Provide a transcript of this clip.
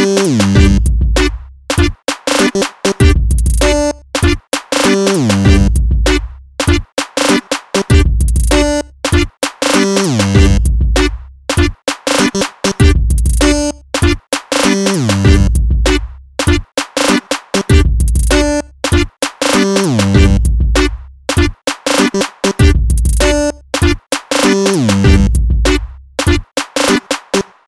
Música